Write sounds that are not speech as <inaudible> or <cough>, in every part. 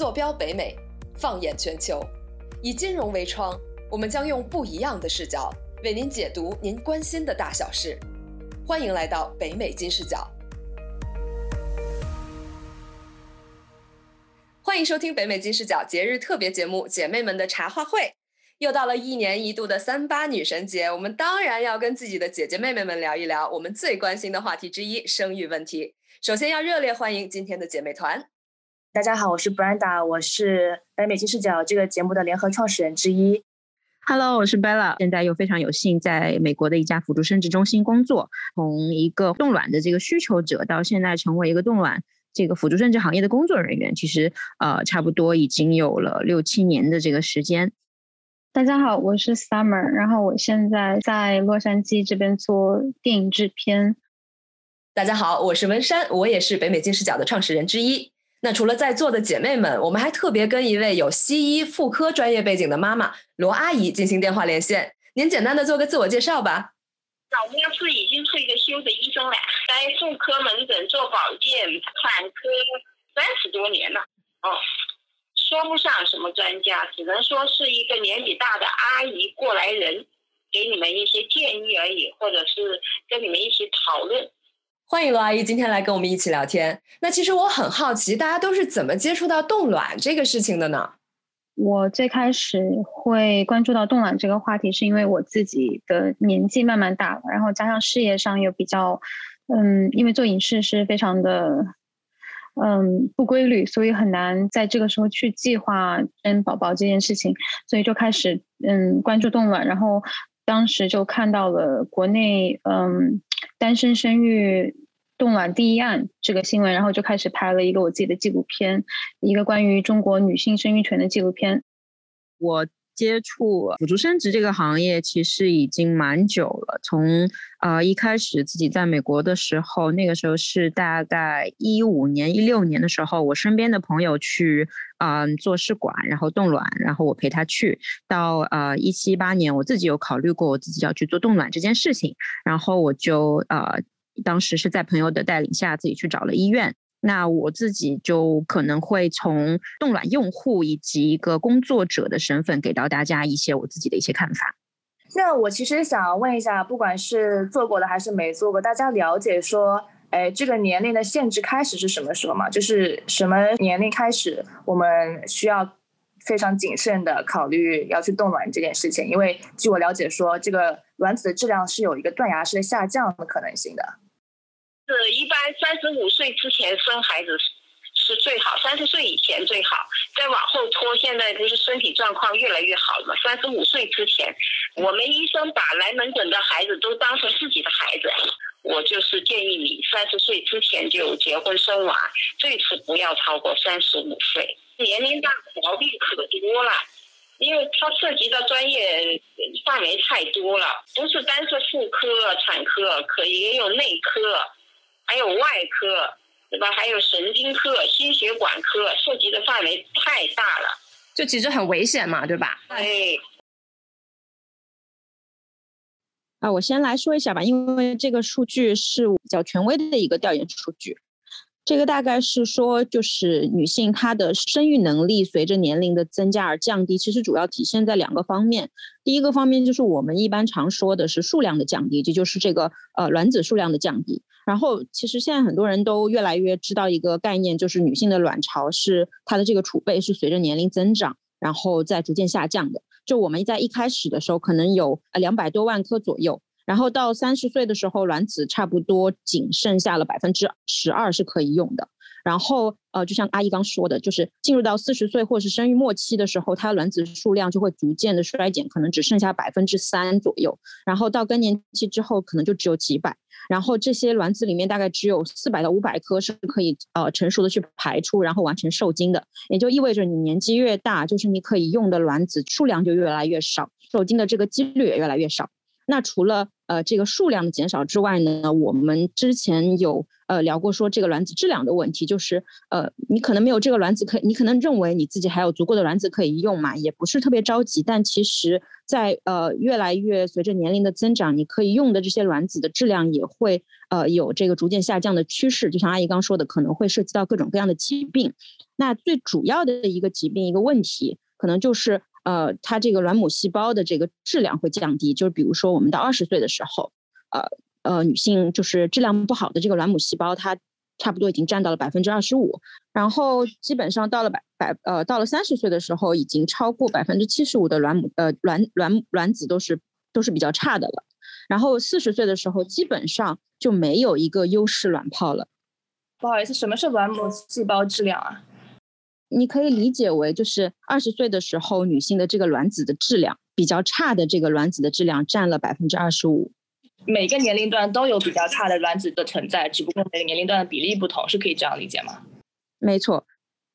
坐标北美，放眼全球，以金融为窗，我们将用不一样的视角为您解读您关心的大小事。欢迎来到北美金视角，欢迎收听北美金视角节日特别节目《姐妹们的茶话会》。又到了一年一度的三八女神节，我们当然要跟自己的姐姐妹妹们聊一聊我们最关心的话题之一——生育问题。首先要热烈欢迎今天的姐妹团。大家好，我是 Brenda，我是北美金视角这个节目的联合创始人之一。Hello，我是 Bella，现在又非常有幸在美国的一家辅助生殖中心工作，从一个冻卵的这个需求者，到现在成为一个冻卵这个辅助生殖行业的工作人员，其实呃差不多已经有了六七年的这个时间。大家好，我是 Summer，然后我现在在洛杉矶这边做电影制片。大家好，我是文山，我也是北美金视角的创始人之一。那除了在座的姐妹们，我们还特别跟一位有西医、妇科专业背景的妈妈罗阿姨进行电话连线。您简单的做个自我介绍吧。老妈是已经退了休的医生了，在妇科门诊做保健、产科三十多年了。哦。说不上什么专家，只能说是一个年纪大的阿姨过来人，给你们一些建议而已，或者是跟你们一起讨论。欢迎罗阿姨今天来跟我们一起聊天。那其实我很好奇，大家都是怎么接触到冻卵这个事情的呢？我最开始会关注到冻卵这个话题，是因为我自己的年纪慢慢大了，然后加上事业上又比较，嗯，因为做影视是非常的。嗯，不规律，所以很难在这个时候去计划生宝宝这件事情，所以就开始嗯关注冻卵，然后当时就看到了国内嗯单身生育冻卵第一案这个新闻，然后就开始拍了一个我自己的纪录片，一个关于中国女性生育权的纪录片。我。接触辅助生殖这个行业其实已经蛮久了。从呃一开始自己在美国的时候，那个时候是大概一五年、一六年的时候，我身边的朋友去嗯做试管，然后冻卵，然后我陪他去。到呃一七八年，我自己有考虑过我自己要去做冻卵这件事情，然后我就呃当时是在朋友的带领下自己去找了医院。那我自己就可能会从冻卵用户以及一个工作者的身份，给到大家一些我自己的一些看法。那我其实想问一下，不管是做过的还是没做过，大家了解说，哎，这个年龄的限制开始是什么时候吗？就是什么年龄开始，我们需要非常谨慎的考虑要去冻卵这件事情？因为据我了解说，这个卵子的质量是有一个断崖式的下降的可能性的。是一般三十五岁之前生孩子是最好，三十岁以前最好，再往后拖，现在不是身体状况越来越好了吗？三十五岁之前，我们医生把来门诊的孩子都当成自己的孩子，我就是建议你三十岁之前就结婚生娃，最迟不要超过三十五岁。年龄大毛病可多了，因为它涉及的专业范围太多了，不是单是妇科、产科，可也有内科。还有外科，对吧？还有神经科、心血管科，涉及的范围太大了，就其实很危险嘛，对吧？哎，啊，我先来说一下吧，因为这个数据是比较权威的一个调研数据。这个大概是说，就是女性她的生育能力随着年龄的增加而降低，其实主要体现在两个方面。第一个方面就是我们一般常说的是数量的降低，这就是这个呃卵子数量的降低。然后其实现在很多人都越来越知道一个概念，就是女性的卵巢是它的这个储备是随着年龄增长，然后再逐渐下降的。就我们在一开始的时候可能有呃两百多万颗左右。然后到三十岁的时候，卵子差不多仅剩下了百分之十二是可以用的。然后，呃，就像阿姨刚说的，就是进入到四十岁或是生育末期的时候，它卵子数量就会逐渐的衰减，可能只剩下百分之三左右。然后到更年期之后，可能就只有几百。然后这些卵子里面大概只有四百到五百颗是可以呃成熟的去排出，然后完成受精的。也就意味着你年纪越大，就是你可以用的卵子数量就越来越少，受精的这个几率也越来越少。那除了呃这个数量的减少之外呢，我们之前有呃聊过说这个卵子质量的问题，就是呃你可能没有这个卵子可，你可能认为你自己还有足够的卵子可以用嘛，也不是特别着急，但其实，在呃越来越随着年龄的增长，你可以用的这些卵子的质量也会呃有这个逐渐下降的趋势，就像阿姨刚说的，可能会涉及到各种各样的疾病。那最主要的一个疾病一个问题，可能就是呃它这个卵母细胞的这个质量会降低，就是比如说我们到二十岁的时候，呃。呃，女性就是质量不好的这个卵母细胞，它差不多已经占到了百分之二十五，然后基本上到了百百呃到了三十岁的时候，已经超过百分之七十五的卵母呃卵卵卵子都是都是比较差的了，然后四十岁的时候，基本上就没有一个优势卵泡了。不好意思，什么是卵母细胞质量啊？你可以理解为就是二十岁的时候，女性的这个卵子的质量比较差的这个卵子的质量占了百分之二十五。每个年龄段都有比较差的卵子的存在，只不过每个年龄段的比例不同，是可以这样理解吗？没错，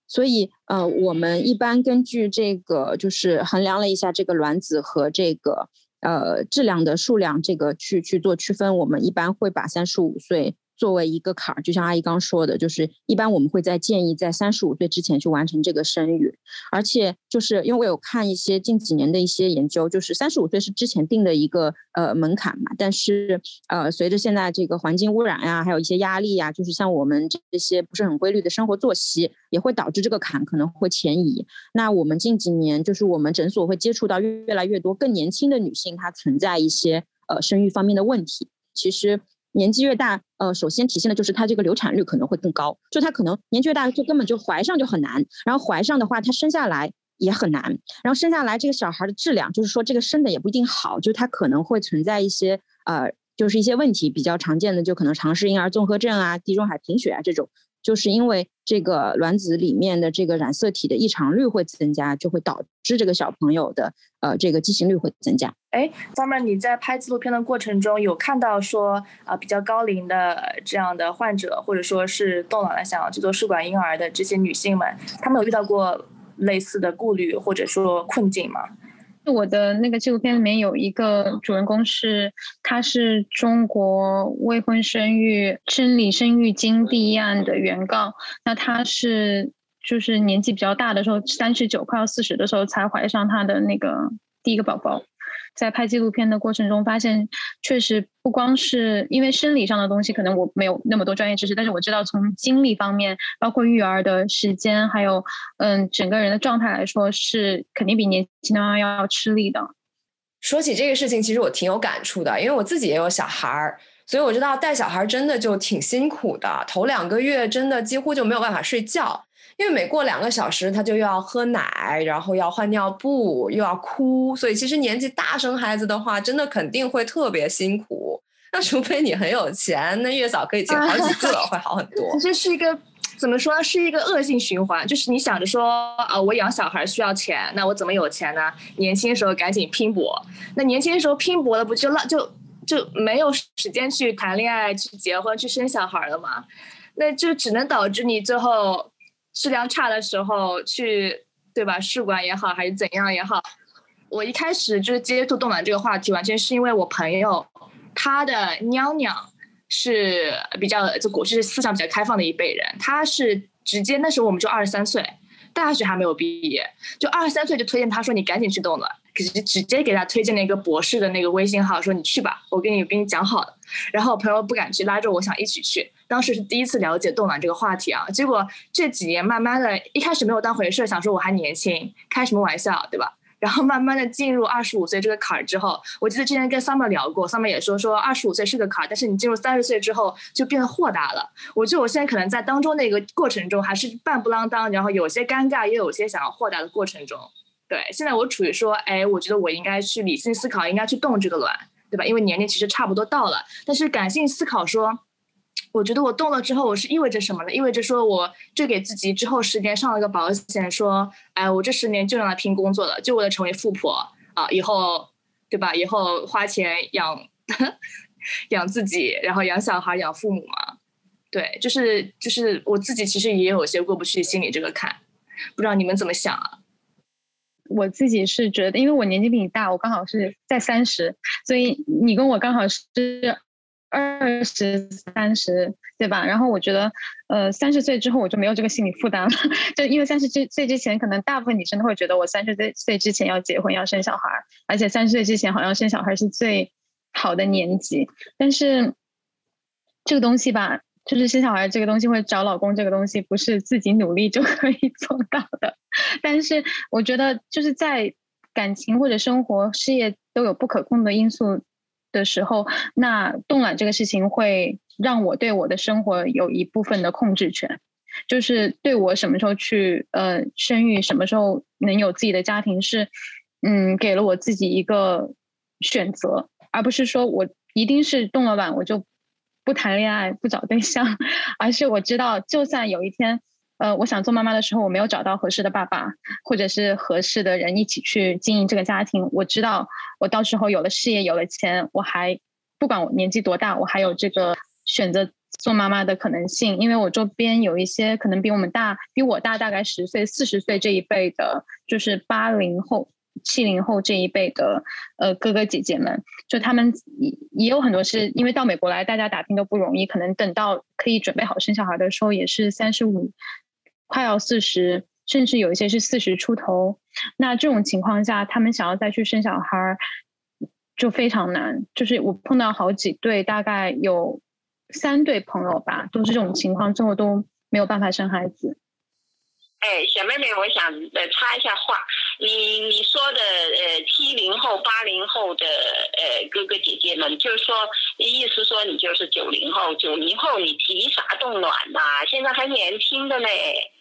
所以呃，我们一般根据这个就是衡量了一下这个卵子和这个呃质量的数量，这个去去做区分，我们一般会把三十五岁。作为一个坎儿，就像阿姨刚说的，就是一般我们会在建议在三十五岁之前去完成这个生育，而且就是因为我有看一些近几年的一些研究，就是三十五岁是之前定的一个呃门槛嘛，但是呃随着现在这个环境污染呀，还有一些压力呀，就是像我们这些不是很规律的生活作息，也会导致这个坎可能会前移。那我们近几年就是我们诊所会接触到越来越多更年轻的女性，她存在一些呃生育方面的问题，其实。年纪越大，呃，首先体现的就是她这个流产率可能会更高，就她可能年纪越大，就根本就怀上就很难，然后怀上的话，她生下来也很难，然后生下来这个小孩的质量，就是说这个生的也不一定好，就她可能会存在一些呃，就是一些问题，比较常见的就可能唐氏婴儿综合症啊、地中海贫血啊这种。就是因为这个卵子里面的这个染色体的异常率会增加，就会导致这个小朋友的呃这个畸形率会增加。哎，summer，你在拍纪录片的过程中有看到说啊比较高龄的这样的患者，或者说是冻卵了想要去做试管婴儿的这些女性们，她们有遇到过类似的顾虑或者说困境吗？我的那个纪录片里面有一个主人公是，他是中国未婚生育生理生育经第一案的原告。那他是就是年纪比较大的时候，三十九快要四十的时候才怀上他的那个第一个宝宝。在拍纪录片的过程中，发现确实不光是因为生理上的东西，可能我没有那么多专业知识，但是我知道从精力方面，包括育儿的时间，还有嗯整个人的状态来说，是肯定比年轻的妈妈要吃力的。说起这个事情，其实我挺有感触的，因为我自己也有小孩儿，所以我知道带小孩真的就挺辛苦的，头两个月真的几乎就没有办法睡觉。因为每过两个小时，他就又要喝奶，然后要换尿布，又要哭，所以其实年纪大生孩子的话，真的肯定会特别辛苦。那除非你很有钱，那月嫂可以请好几个，<laughs> 会好很多。其实是一个怎么说，是一个恶性循环。就是你想着说啊，我养小孩需要钱，那我怎么有钱呢？年轻的时候赶紧拼搏，那年轻的时候拼搏了，不就浪就就没有时间去谈恋爱、去结婚、去生小孩了吗？那就只能导致你最后。质量差的时候去，对吧？试管也好，还是怎样也好，我一开始就是接触冻卵这个话题，完全是因为我朋友他的娘娘是比较就国是思想比较开放的一辈人，他是直接那时候我们就二十三岁，大学还没有毕业，就二十三岁就推荐他说你赶紧去冻卵。直直接给他推荐了一个博士的那个微信号，说你去吧，我跟你跟你讲好了。然后我朋友不敢去，拉着我想一起去。当时是第一次了解冻卵这个话题啊。结果这几年慢慢的，一开始没有当回事，想说我还年轻，开什么玩笑，对吧？然后慢慢的进入二十五岁这个坎儿之后，我记得之前跟 Summer 聊过，Summer 也说说二十五岁是个坎儿，但是你进入三十岁之后就变得豁达了。我觉得我现在可能在当中那个过程中还是半不啷当，然后有些尴尬，也有些想要豁达的过程中。对，现在我处于说，哎，我觉得我应该去理性思考，应该去动这个卵，对吧？因为年龄其实差不多到了。但是感性思考说，我觉得我动了之后，我是意味着什么呢？意味着说我就给自己之后十年上了个保险，说，哎，我这十年就用来拼工作了，就为了成为富婆啊，以后，对吧？以后花钱养 <laughs> 养自己，然后养小孩，养父母嘛。对，就是就是我自己其实也有些过不去心里这个坎，不知道你们怎么想啊？我自己是觉得，因为我年纪比你大，我刚好是在三十，所以你跟我刚好是二十三十，对吧？然后我觉得，呃，三十岁之后我就没有这个心理负担了，<laughs> 就因为三十岁之前，可能大部分女生都会觉得我三十岁岁之前要结婚要生小孩，而且三十岁之前好像生小孩是最好的年纪。但是这个东西吧，就是生小孩这个东西会找老公，这个东西不是自己努力就可以 <laughs> 做到的。但是我觉得就是在感情或者生活、事业都有不可控的因素。的时候，那冻卵这个事情会让我对我的生活有一部分的控制权，就是对我什么时候去呃生育，什么时候能有自己的家庭，是嗯给了我自己一个选择，而不是说我一定是冻了卵我就不谈恋爱不找对象，<laughs> 而是我知道就算有一天。呃，我想做妈妈的时候，我没有找到合适的爸爸，或者是合适的人一起去经营这个家庭。我知道，我到时候有了事业，有了钱，我还不管我年纪多大，我还有这个选择做妈妈的可能性。因为我周边有一些可能比我们大，比我大大概十岁、四十岁这一辈的，就是八零后、七零后这一辈的呃哥哥姐姐们，就他们也有很多是因为到美国来，大家打拼都不容易，可能等到可以准备好生小孩的时候，也是三十五。快要四十，甚至有一些是四十出头。那这种情况下，他们想要再去生小孩儿，就非常难。就是我碰到好几对，大概有三对朋友吧，都是这种情况，最后都没有办法生孩子。哎，小妹妹，我想呃插一下话，你你说的呃七零后、八零后的呃哥哥姐姐们，就是说意思说你就是九零后，九零后你急啥冻卵呐？现在还年轻的嘞。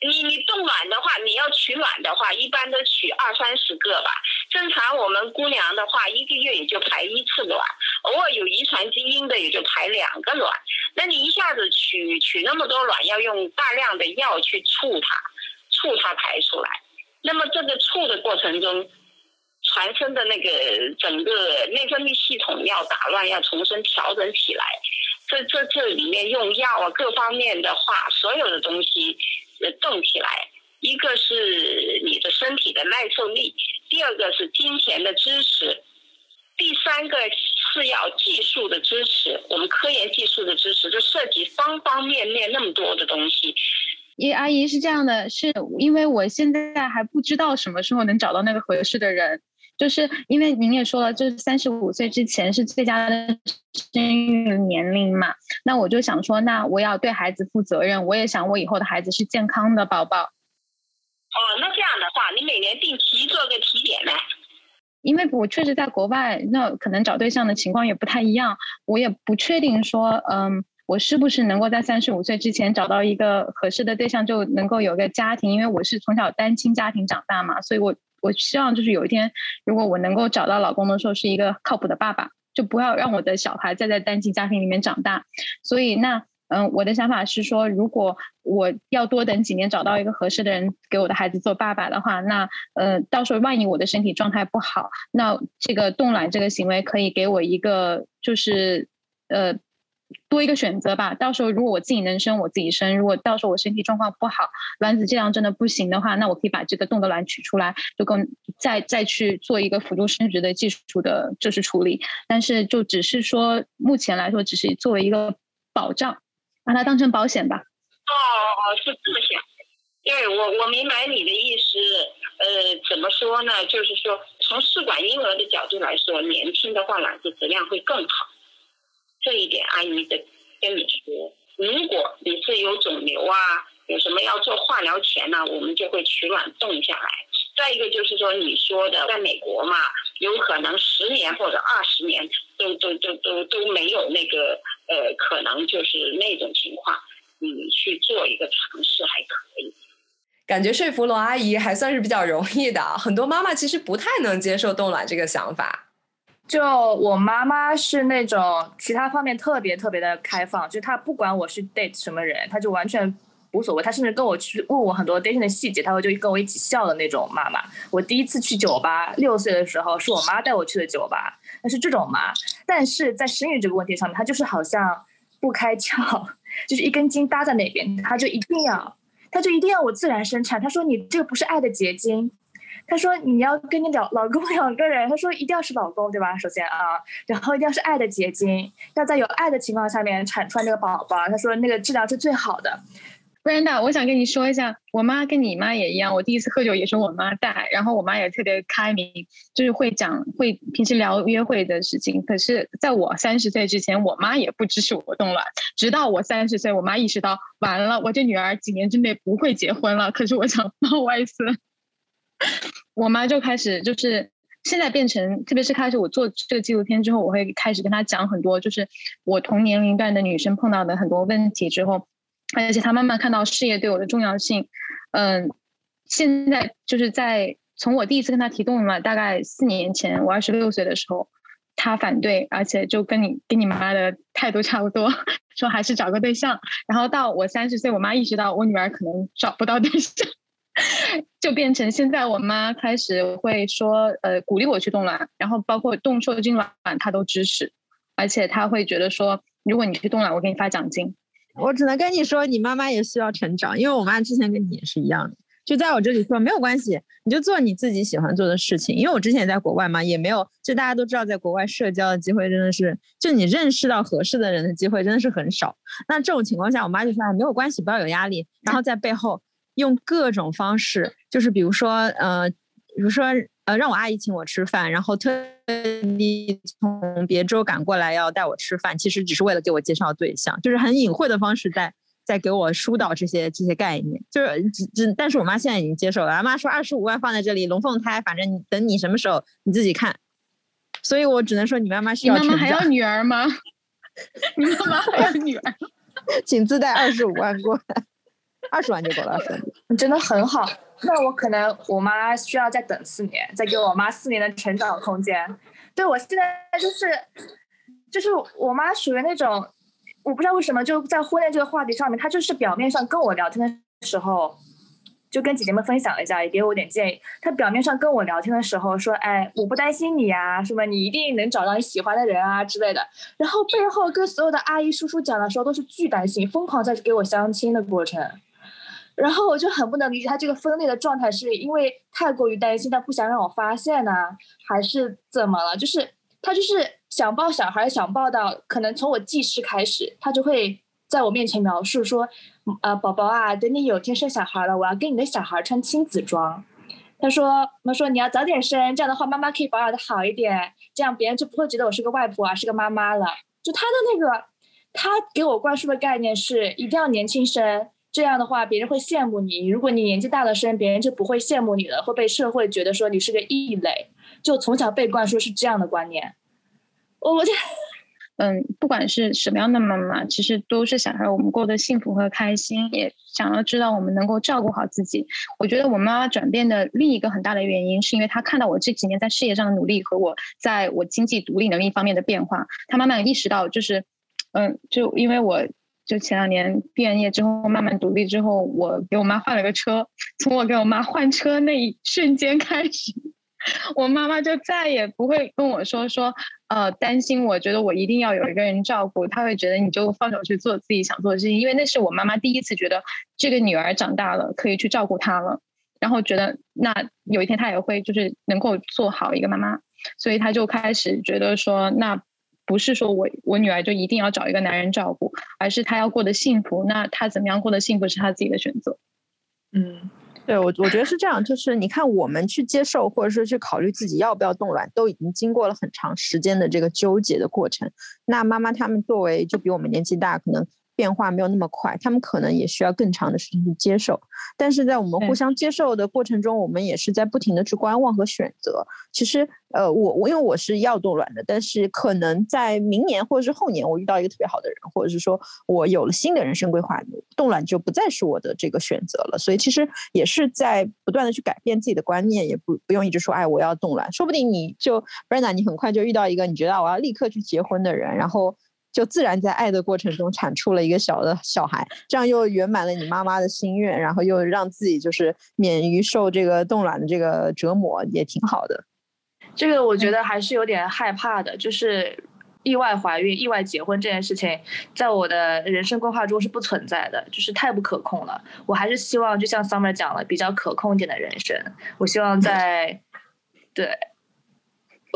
你你冻卵的话，你要取卵的话，一般都取二三十个吧。正常我们姑娘的话，一个月也就排一次卵，偶尔有遗传基因的也就排两个卵。那你一下子取取那么多卵，要用大量的药去促它，促它排出来。那么这个促的过程中，全身的那个整个内分泌系统要打乱，要重新调整起来。这这这里面用药啊，各方面的话，所有的东西。动起来，一个是你的身体的耐受力，第二个是金钱的支持，第三个是要技术的支持。我们科研技术的支持，就涉及方方面面那么多的东西。叶阿姨是这样的，是因为我现在还不知道什么时候能找到那个合适的人。就是因为您也说了，就是三十五岁之前是最佳的生育年龄嘛，那我就想说，那我要对孩子负责任，我也想我以后的孩子是健康的宝宝。哦，那这样的话，你每年定期做个体检呗？因为我确实在国外，那可能找对象的情况也不太一样，我也不确定说，嗯，我是不是能够在三十五岁之前找到一个合适的对象，就能够有个家庭？因为我是从小单亲家庭长大嘛，所以我。我希望就是有一天，如果我能够找到老公的时候，是一个靠谱的爸爸，就不要让我的小孩再在单亲家庭里面长大。所以，那嗯，我的想法是说，如果我要多等几年找到一个合适的人给我的孩子做爸爸的话，那呃，到时候万一我的身体状态不好，那这个冻卵这个行为可以给我一个就是呃。多一个选择吧。到时候如果我自己能生，我自己生；如果到时候我身体状况不好，卵子质量真的不行的话，那我可以把这个冻的卵取出来，就跟再再去做一个辅助生殖的技术的就是处理。但是就只是说，目前来说只是作为一个保障，把它当成保险吧。哦哦，是这么想。对我我明白你的意思。呃，怎么说呢？就是说，从试管婴儿的角度来说，年轻的话卵子质量会更好。这一点，阿姨得跟你说，如果你是有肿瘤啊，有什么要做化疗前呢，我们就会取卵冻下来。再一个就是说，你说的在美国嘛，有可能十年或者二十年都都都都都没有那个呃，可能就是那种情况，你去做一个尝试还可以。感觉说服罗阿姨还算是比较容易的，很多妈妈其实不太能接受冻卵这个想法。就我妈妈是那种其他方面特别特别的开放，就她不管我是 date 什么人，她就完全无所谓。她甚至跟我去问我很多 dating 的细节，她会就跟我一起笑的那种妈妈。我第一次去酒吧，六岁的时候是我妈带我去的酒吧，那是这种妈。但是在生育这个问题上面，她就是好像不开窍，<laughs> 就是一根筋搭在那边，她就一定要，她就一定要我自然生产。她说你这个不是爱的结晶。他说你要跟你老老公 <laughs> 两个人，他说一定要是老公对吧？首先啊，然后一定要是爱的结晶，要在有爱的情况下面产出来那个宝宝。他说那个质量是最好的。Brenda，我想跟你说一下，我妈跟你妈也一样，我第一次喝酒也是我妈带，然后我妈也特别开明，就是会讲会平时聊约会的事情。可是在我三十岁之前，我妈也不支持我动卵，直到我三十岁，我妈意识到完了，我这女儿几年之内不会结婚了。可是我想抱外孙，我妈就开始就是现在变成，特别是开始我做这个纪录片之后，我会开始跟她讲很多，就是我同年龄段的女生碰到的很多问题之后。而且她慢慢看到事业对我的重要性，嗯，现在就是在从我第一次跟她提动了，大概四年前，我二十六岁的时候，他反对，而且就跟你跟你妈的态度差不多，<laughs> 说还是找个对象。然后到我三十岁，我妈意识到我女儿可能找不到对象，<laughs> 就变成现在我妈开始会说，呃，鼓励我去冻卵，然后包括冻受精卵，她都支持，而且她会觉得说，如果你去冻卵，我给你发奖金。我只能跟你说，你妈妈也需要成长，因为我妈之前跟你也是一样的，就在我这里说没有关系，你就做你自己喜欢做的事情。因为我之前也在国外嘛，也没有，就大家都知道，在国外社交的机会真的是，就你认识到合适的人的机会真的是很少。那这种情况下，我妈就说没有关系，不要有压力，然后在背后用各种方式，就是比如说，呃，比如说。呃，让我阿姨请我吃饭，然后特地从别州赶过来要带我吃饭，其实只是为了给我介绍对象，就是很隐晦的方式在在给我疏导这些这些概念，就是只只，但是我妈现在已经接受了，俺妈说二十五万放在这里龙凤胎，反正等你什么时候你自己看，所以我只能说你妈妈需要。<laughs> 你妈妈还要女儿吗？你妈妈还要女儿，请自带二十五万过来，二十万就够了，兄弟，<laughs> 真的很好。那我可能我妈需要再等四年，再给我妈四年的成长空间。对我现在就是，就是我妈属于那种，我不知道为什么就在婚恋这个话题上面，她就是表面上跟我聊天的时候，就跟姐姐们分享了一下，也给我点建议。她表面上跟我聊天的时候说，哎，我不担心你呀，什么你一定能找到你喜欢的人啊之类的。然后背后跟所有的阿姨叔叔讲的时候，都是巨担心，疯狂在给我相亲的过程。然后我就很不能理解他这个分裂的状态，是因为太过于担心，他不想让我发现呢，还是怎么了？就是他就是想抱小孩，想抱到可能从我记事开始，他就会在我面前描述说，呃，宝宝啊，等你有天生小孩了，我要给你的小孩穿亲子装。他说，他说你要早点生，这样的话妈妈可以保养的好一点，这样别人就不会觉得我是个外婆啊，是个妈妈了。就他的那个，他给我灌输的概念是一定要年轻生。这样的话，别人会羡慕你。如果你年纪大了生，别人就不会羡慕你了，会被社会觉得说你是个异类。就从小被灌输是这样的观念。我我就嗯，不管是什么样的妈妈，其实都是想让我们过得幸福和开心，也想要知道我们能够照顾好自己。我觉得我妈妈转变的另一个很大的原因，是因为她看到我这几年在事业上的努力和我在我经济独立能力方面的变化，她慢慢意识到，就是，嗯，就因为我。就前两年毕完业之后，慢慢独立之后，我给我妈换了个车。从我给我妈换车那一瞬间开始，我妈妈就再也不会跟我说说，呃，担心我觉得我一定要有一个人照顾。她会觉得你就放手去做自己想做的事情，因为那是我妈妈第一次觉得这个女儿长大了可以去照顾她了，然后觉得那有一天她也会就是能够做好一个妈妈，所以她就开始觉得说那。不是说我我女儿就一定要找一个男人照顾，而是她要过得幸福。那她怎么样过得幸福是她自己的选择。嗯，对我我觉得是这样，就是你看我们去接受或者说去考虑自己要不要冻卵，都已经经过了很长时间的这个纠结的过程。那妈妈他们作为就比我们年纪大，可能。变化没有那么快，他们可能也需要更长的时间去接受。但是在我们互相接受的过程中，我们也是在不停的去观望和选择。其实，呃，我我因为我是要冻卵的，但是可能在明年或者是后年，我遇到一个特别好的人，或者是说我有了新的人生规划，冻卵就不再是我的这个选择了。所以其实也是在不断的去改变自己的观念，也不不用一直说哎我要冻卵，说不定你就 Brenda，你很快就遇到一个你觉得我要立刻去结婚的人，然后。就自然在爱的过程中产出了一个小的小孩，这样又圆满了你妈妈的心愿，然后又让自己就是免于受这个冻卵的这个折磨，也挺好的。这个我觉得还是有点害怕的，就是意外怀孕、意外结婚这件事情，在我的人生规划中是不存在的，就是太不可控了。我还是希望，就像 Summer 讲了，比较可控一点的人生。我希望在，<laughs> 对，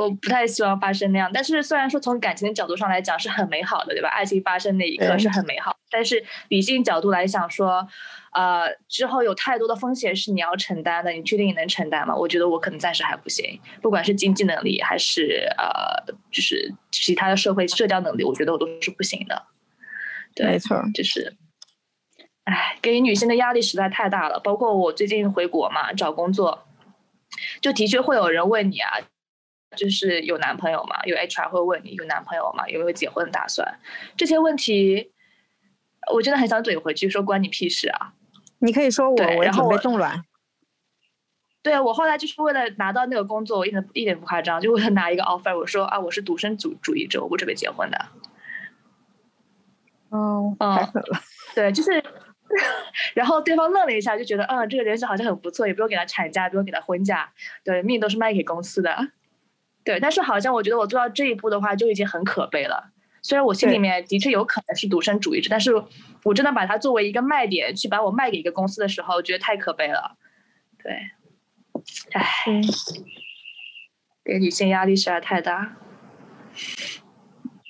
我不太希望发生那样。但是虽然说从感情的角度上来讲是很美好的，对吧？爱情发生那一刻是很美好，但是理性角度来想说。呃，之后有太多的风险是你要承担的，你确定你能承担吗？我觉得我可能暂时还不行，不管是经济能力还是呃，就是其他的社会社交能力，我觉得我都是不行的。对，没错，就是，唉，给女性的压力实在太大了。包括我最近回国嘛，找工作，就的确会有人问你啊，就是有男朋友吗？有 HR 会问你有男朋友吗？有没有结婚打算？这些问题，我真的很想怼回去说关你屁事啊！你可以说我，我要准备冻卵。<laughs> 对啊，我后来就是为了拿到那个工作，我一点一点不夸张，就为了拿一个 offer。我说啊，我是独身主主义者，我不准备结婚的。哦，太狠了。<laughs> 对，就是，<laughs> 然后对方愣了一下，就觉得嗯，这个人好像很不错，也不用给他产假，不用给他婚假，对，命都是卖给公司的。对，但是好像我觉得我做到这一步的话，就已经很可悲了。虽然我心里面的确有可能是独身主义者，但是我真的把它作为一个卖点去把我卖给一个公司的时候，我觉得太可悲了。对，唉，给女性压力实在太大。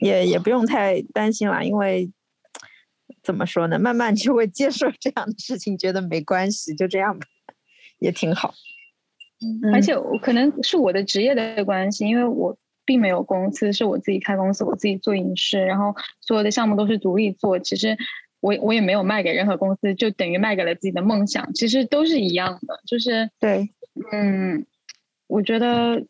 也也不用太担心了，因为怎么说呢，慢慢就会接受这样的事情，觉得没关系，就这样吧，也挺好。而且我可能是我的职业的关系，因为我。并没有公司，是我自己开公司，我自己做影视，然后所有的项目都是独立做。其实我我也没有卖给任何公司，就等于卖给了自己的梦想。其实都是一样的，就是对，嗯，我觉得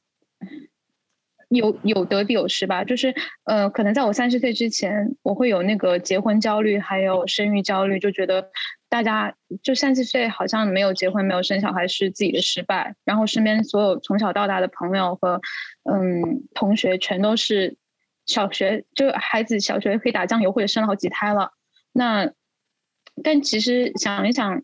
有有得必有失吧。就是呃，可能在我三十岁之前，我会有那个结婚焦虑，还有生育焦虑，就觉得。大家就三十岁，好像没有结婚、没有生小孩是自己的失败。然后身边所有从小到大的朋友和嗯同学，全都是小学就孩子小学可以打酱油或者生了好几胎了。那但其实想一想，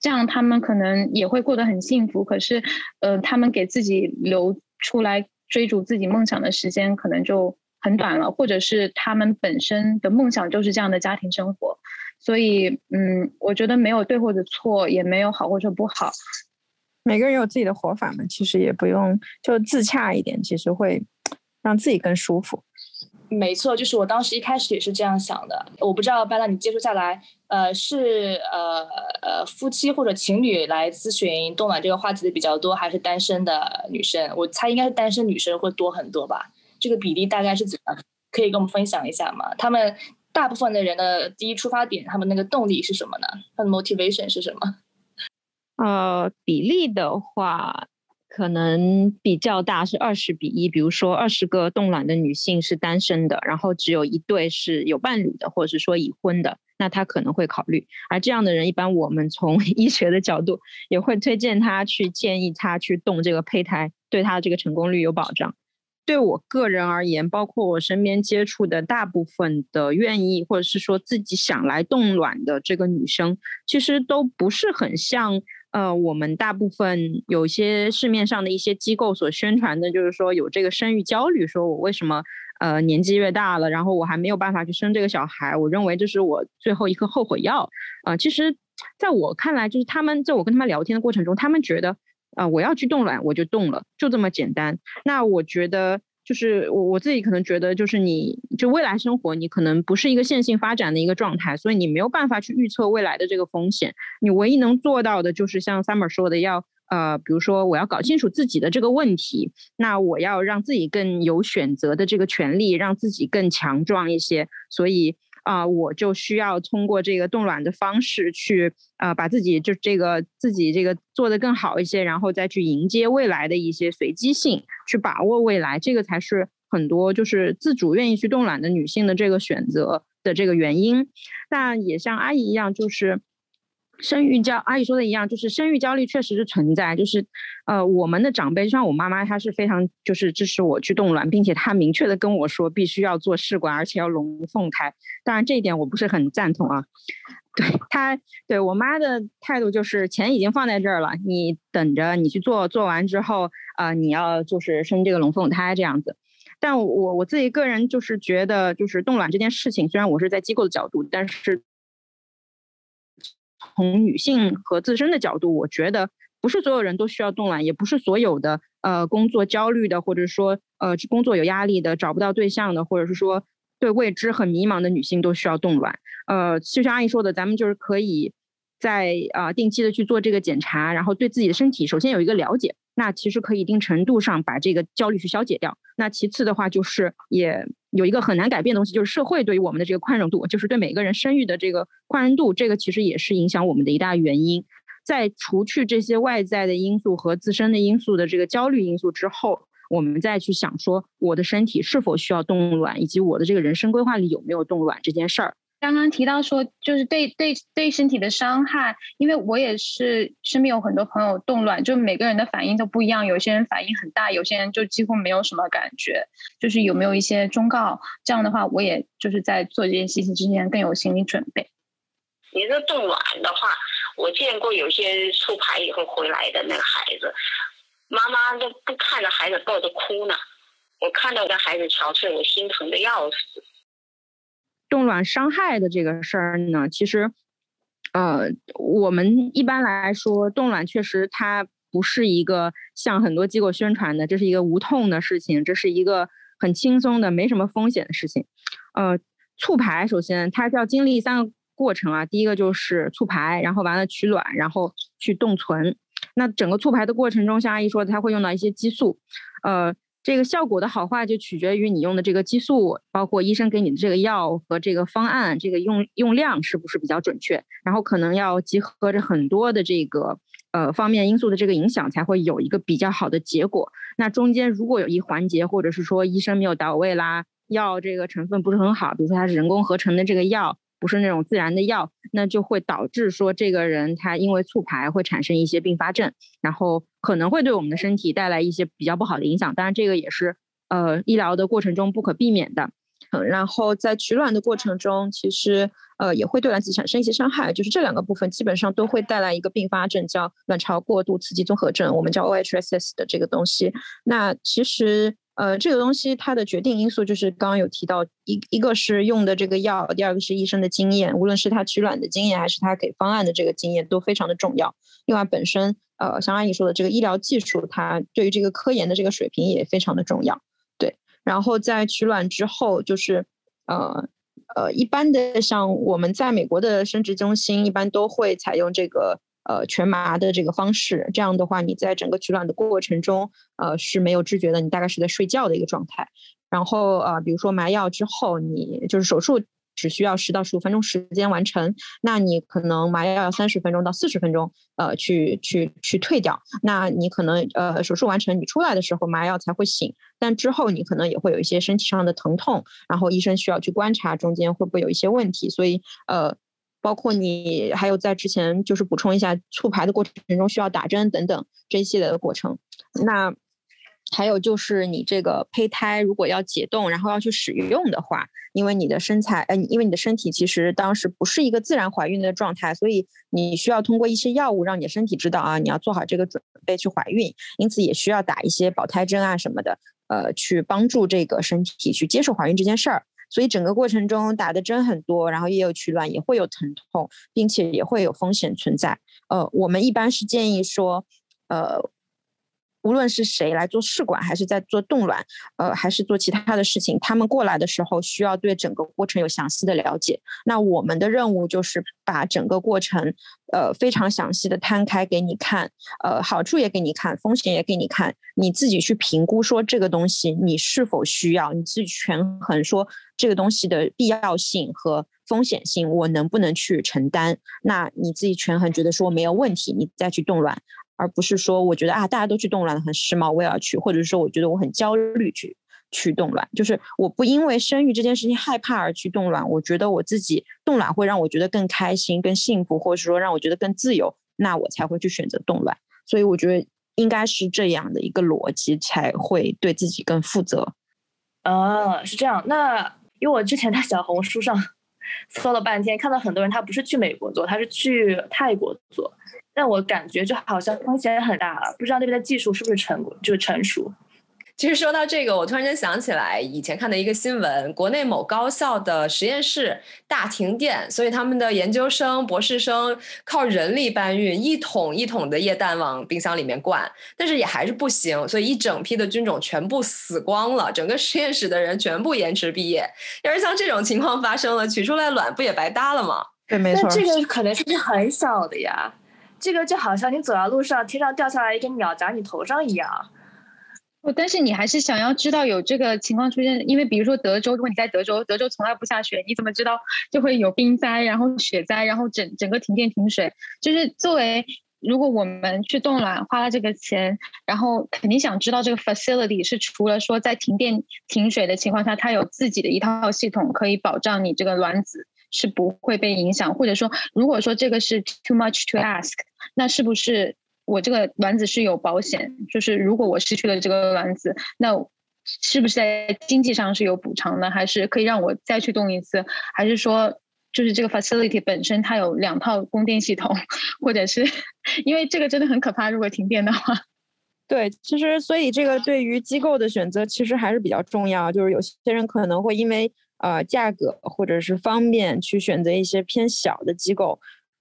这样他们可能也会过得很幸福。可是呃，他们给自己留出来追逐自己梦想的时间可能就很短了，或者是他们本身的梦想就是这样的家庭生活。所以，嗯，我觉得没有对或者错，也没有好或者不好。每个人有自己的活法嘛，其实也不用就自洽一点，其实会让自己更舒服。没错，就是我当时一开始也是这样想的。我不知道班拉你接触下来，呃，是呃呃夫妻或者情侣来咨询冻卵这个话题的比较多，还是单身的女生？我猜应该是单身女生会多很多吧？这个比例大概是怎么？可以跟我们分享一下吗？他们。大部分的人的第一出发点，他们那个动力是什么呢？他的 motivation 是什么？呃，比例的话，可能比较大，是二十比一。比如说，二十个冻卵的女性是单身的，然后只有一对是有伴侣的，或者是说已婚的，那他可能会考虑。而这样的人，一般我们从医学的角度也会推荐他去建议他去动这个胚胎，对他的这个成功率有保障。对我个人而言，包括我身边接触的大部分的愿意或者是说自己想来冻卵的这个女生，其实都不是很像呃我们大部分有些市面上的一些机构所宣传的，就是说有这个生育焦虑，说我为什么呃年纪越大了，然后我还没有办法去生这个小孩，我认为这是我最后一颗后悔药啊。其实在我看来，就是他们在我跟他们聊天的过程中，他们觉得。啊，我要去冻卵，我就冻了，就这么简单。那我觉得，就是我我自己可能觉得，就是你就未来生活，你可能不是一个线性发展的一个状态，所以你没有办法去预测未来的这个风险。你唯一能做到的，就是像 Summer 说的，要呃，比如说我要搞清楚自己的这个问题，那我要让自己更有选择的这个权利，让自己更强壮一些。所以。啊，我就需要通过这个冻卵的方式去啊，把自己就这个自己这个做得更好一些，然后再去迎接未来的一些随机性，去把握未来，这个才是很多就是自主愿意去冻卵的女性的这个选择的这个原因。但也像阿姨一样，就是。生育焦，阿姨说的一样，就是生育焦虑确实是存在。就是，呃，我们的长辈，就像我妈妈，她是非常就是支持我去冻卵，并且她明确的跟我说，必须要做试管，而且要龙凤胎。当然，这一点我不是很赞同啊。<laughs> 对她，对我妈的态度就是，钱已经放在这儿了，你等着，你去做，做完之后，呃，你要就是生这个龙凤胎这样子。但我我自己个人就是觉得，就是冻卵这件事情，虽然我是在机构的角度，但是从女性和自身的角度，我觉得不是所有人都需要冻卵，也不是所有的呃工作焦虑的，或者说呃工作有压力的、找不到对象的，或者是说对未知很迷茫的女性都需要冻卵。呃，就像阿姨说的，咱们就是可以在啊定期的去做这个检查，然后对自己的身体首先有一个了解。那其实可以一定程度上把这个焦虑去消解掉。那其次的话，就是也有一个很难改变的东西，就是社会对于我们的这个宽容度，就是对每个人生育的这个宽容度，这个其实也是影响我们的一大原因。在除去这些外在的因素和自身的因素的这个焦虑因素之后，我们再去想说，我的身体是否需要冻卵，以及我的这个人生规划里有没有冻卵这件事儿。刚刚提到说，就是对对对身体的伤害，因为我也是身边有很多朋友冻卵，就每个人的反应都不一样，有些人反应很大，有些人就几乎没有什么感觉。就是有没有一些忠告？这样的话，我也就是在做这件事情之前更有心理准备。你这冻卵的话，我见过有些出牌以后回来的那个孩子，妈妈都不看着孩子抱着哭呢，我看到的孩子憔悴，我心疼的要死。冻卵伤害的这个事儿呢，其实，呃，我们一般来说，冻卵确实它不是一个像很多机构宣传的，这是一个无痛的事情，这是一个很轻松的、没什么风险的事情。呃，促排首先它要经历三个过程啊，第一个就是促排，然后完了取卵，然后去冻存。那整个促排的过程中，像阿姨说的，它会用到一些激素，呃。这个效果的好坏就取决于你用的这个激素，包括医生给你的这个药和这个方案，这个用用量是不是比较准确？然后可能要集合着很多的这个呃方面因素的这个影响，才会有一个比较好的结果。那中间如果有一环节，或者是说医生没有到位啦，药这个成分不是很好，比如说它是人工合成的这个药。不是那种自然的药，那就会导致说这个人他因为促排会产生一些并发症，然后可能会对我们的身体带来一些比较不好的影响。当然，这个也是呃医疗的过程中不可避免的。嗯，然后在取卵的过程中，其实呃也会对卵子产生一些伤害，就是这两个部分基本上都会带来一个并发症，叫卵巢过度刺激综合症，我们叫 OHSS 的这个东西。那其实。呃，这个东西它的决定因素就是刚刚有提到一一个是用的这个药，第二个是医生的经验，无论是他取卵的经验还是他给方案的这个经验都非常的重要。另外，本身呃，像阿姨说的这个医疗技术，它对于这个科研的这个水平也非常的重要。对，然后在取卵之后，就是呃呃，一般的像我们在美国的生殖中心，一般都会采用这个。呃，全麻的这个方式，这样的话，你在整个取卵的过程中，呃，是没有知觉的，你大概是在睡觉的一个状态。然后，呃，比如说麻药之后，你就是手术只需要十到十五分钟时间完成，那你可能麻药要三十分钟到四十分钟，呃，去去去退掉。那你可能呃手术完成，你出来的时候麻药才会醒，但之后你可能也会有一些身体上的疼痛，然后医生需要去观察中间会不会有一些问题，所以呃。包括你还有在之前就是补充一下促排的过程中需要打针等等这一系列的过程。那还有就是你这个胚胎如果要解冻，然后要去使用的话，因为你的身材，呃，因为你的身体其实当时不是一个自然怀孕的状态，所以你需要通过一些药物让你的身体知道啊，你要做好这个准备去怀孕，因此也需要打一些保胎针啊什么的，呃，去帮助这个身体去接受怀孕这件事儿。所以整个过程中打的针很多，然后也有取卵，也会有疼痛，并且也会有风险存在。呃，我们一般是建议说，呃。无论是谁来做试管，还是在做冻卵，呃，还是做其他的事情，他们过来的时候需要对整个过程有详细的了解。那我们的任务就是把整个过程，呃，非常详细的摊开给你看，呃，好处也给你看，风险也给你看，你自己去评估说这个东西你是否需要，你自己权衡说这个东西的必要性和风险性，我能不能去承担？那你自己权衡觉得说没有问题，你再去冻卵。而不是说我觉得啊，大家都去冻卵很时髦，我也要去，或者是说我觉得我很焦虑去去冻卵，就是我不因为生育这件事情害怕而去冻卵，我觉得我自己冻卵会让我觉得更开心、更幸福，或者说让我觉得更自由，那我才会去选择冻卵。所以我觉得应该是这样的一个逻辑，才会对自己更负责。啊，是这样。那因为我之前在小红书上搜了半天，看到很多人他不是去美国做，他是去泰国做。但我感觉就好像风险很大，不知道那边的技术是不是成就是成熟。其实说到这个，我突然间想起来以前看的一个新闻，国内某高校的实验室大停电，所以他们的研究生、博士生靠人力搬运，一桶一桶的液氮往冰箱里面灌，但是也还是不行，所以一整批的菌种全部死光了，整个实验室的人全部延迟毕业。要是像这种情况发生了，取出来卵不也白搭了吗？对，没错。这个可能是很小的呀，这个就好像你走在路上，天上掉下来一个鸟砸你头上一样。但是你还是想要知道有这个情况出现，因为比如说德州，如果你在德州，德州从来不下雪，你怎么知道就会有冰灾，然后雪灾，然后整整个停电停水？就是作为如果我们去冻卵花了这个钱，然后肯定想知道这个 facility 是除了说在停电停水的情况下，它有自己的一套系统可以保障你这个卵子是不会被影响，或者说如果说这个是 too much to ask，那是不是？我这个卵子是有保险，就是如果我失去了这个卵子，那是不是在经济上是有补偿的？还是可以让我再去动一次？还是说，就是这个 facility 本身它有两套供电系统，或者是因为这个真的很可怕，如果停电的话。对，其实所以这个对于机构的选择其实还是比较重要，就是有些人可能会因为呃价格或者是方便去选择一些偏小的机构。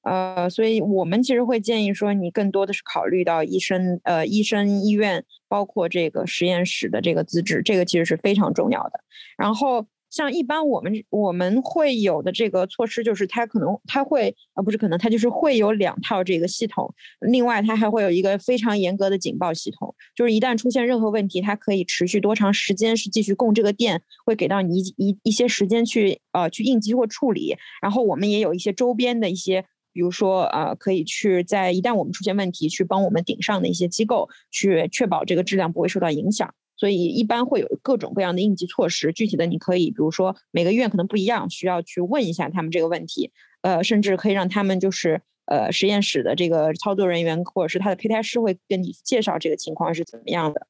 呃，所以我们其实会建议说，你更多的是考虑到医生，呃，医生、医院，包括这个实验室的这个资质，这个其实是非常重要的。然后，像一般我们我们会有的这个措施，就是它可能它会，呃，不是可能，它就是会有两套这个系统。另外，它还会有一个非常严格的警报系统，就是一旦出现任何问题，它可以持续多长时间是继续供这个电，会给到你一一一些时间去呃去应急或处理。然后，我们也有一些周边的一些。比如说，呃，可以去在一旦我们出现问题，去帮我们顶上的一些机构，去确保这个质量不会受到影响。所以一般会有各种各样的应急措施。具体的，你可以比如说每个医院可能不一样，需要去问一下他们这个问题。呃，甚至可以让他们就是呃实验室的这个操作人员或者是他的胚胎师会跟你介绍这个情况是怎么样的。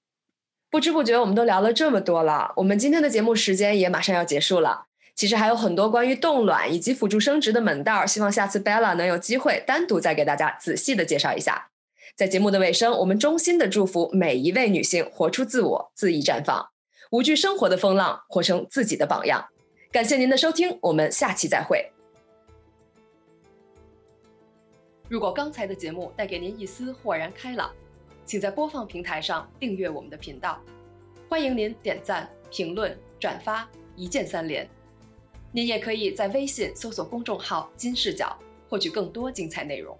不知不觉我们都聊了这么多了，我们今天的节目时间也马上要结束了。其实还有很多关于冻卵以及辅助生殖的门道，希望下次 Bella 能有机会单独再给大家仔细的介绍一下。在节目的尾声，我们衷心的祝福每一位女性活出自我，恣意绽放，无惧生活的风浪，活成自己的榜样。感谢您的收听，我们下期再会。如果刚才的节目带给您一丝豁然开朗，请在播放平台上订阅我们的频道，欢迎您点赞、评论、转发，一键三连。您也可以在微信搜索公众号“金视角”，获取更多精彩内容。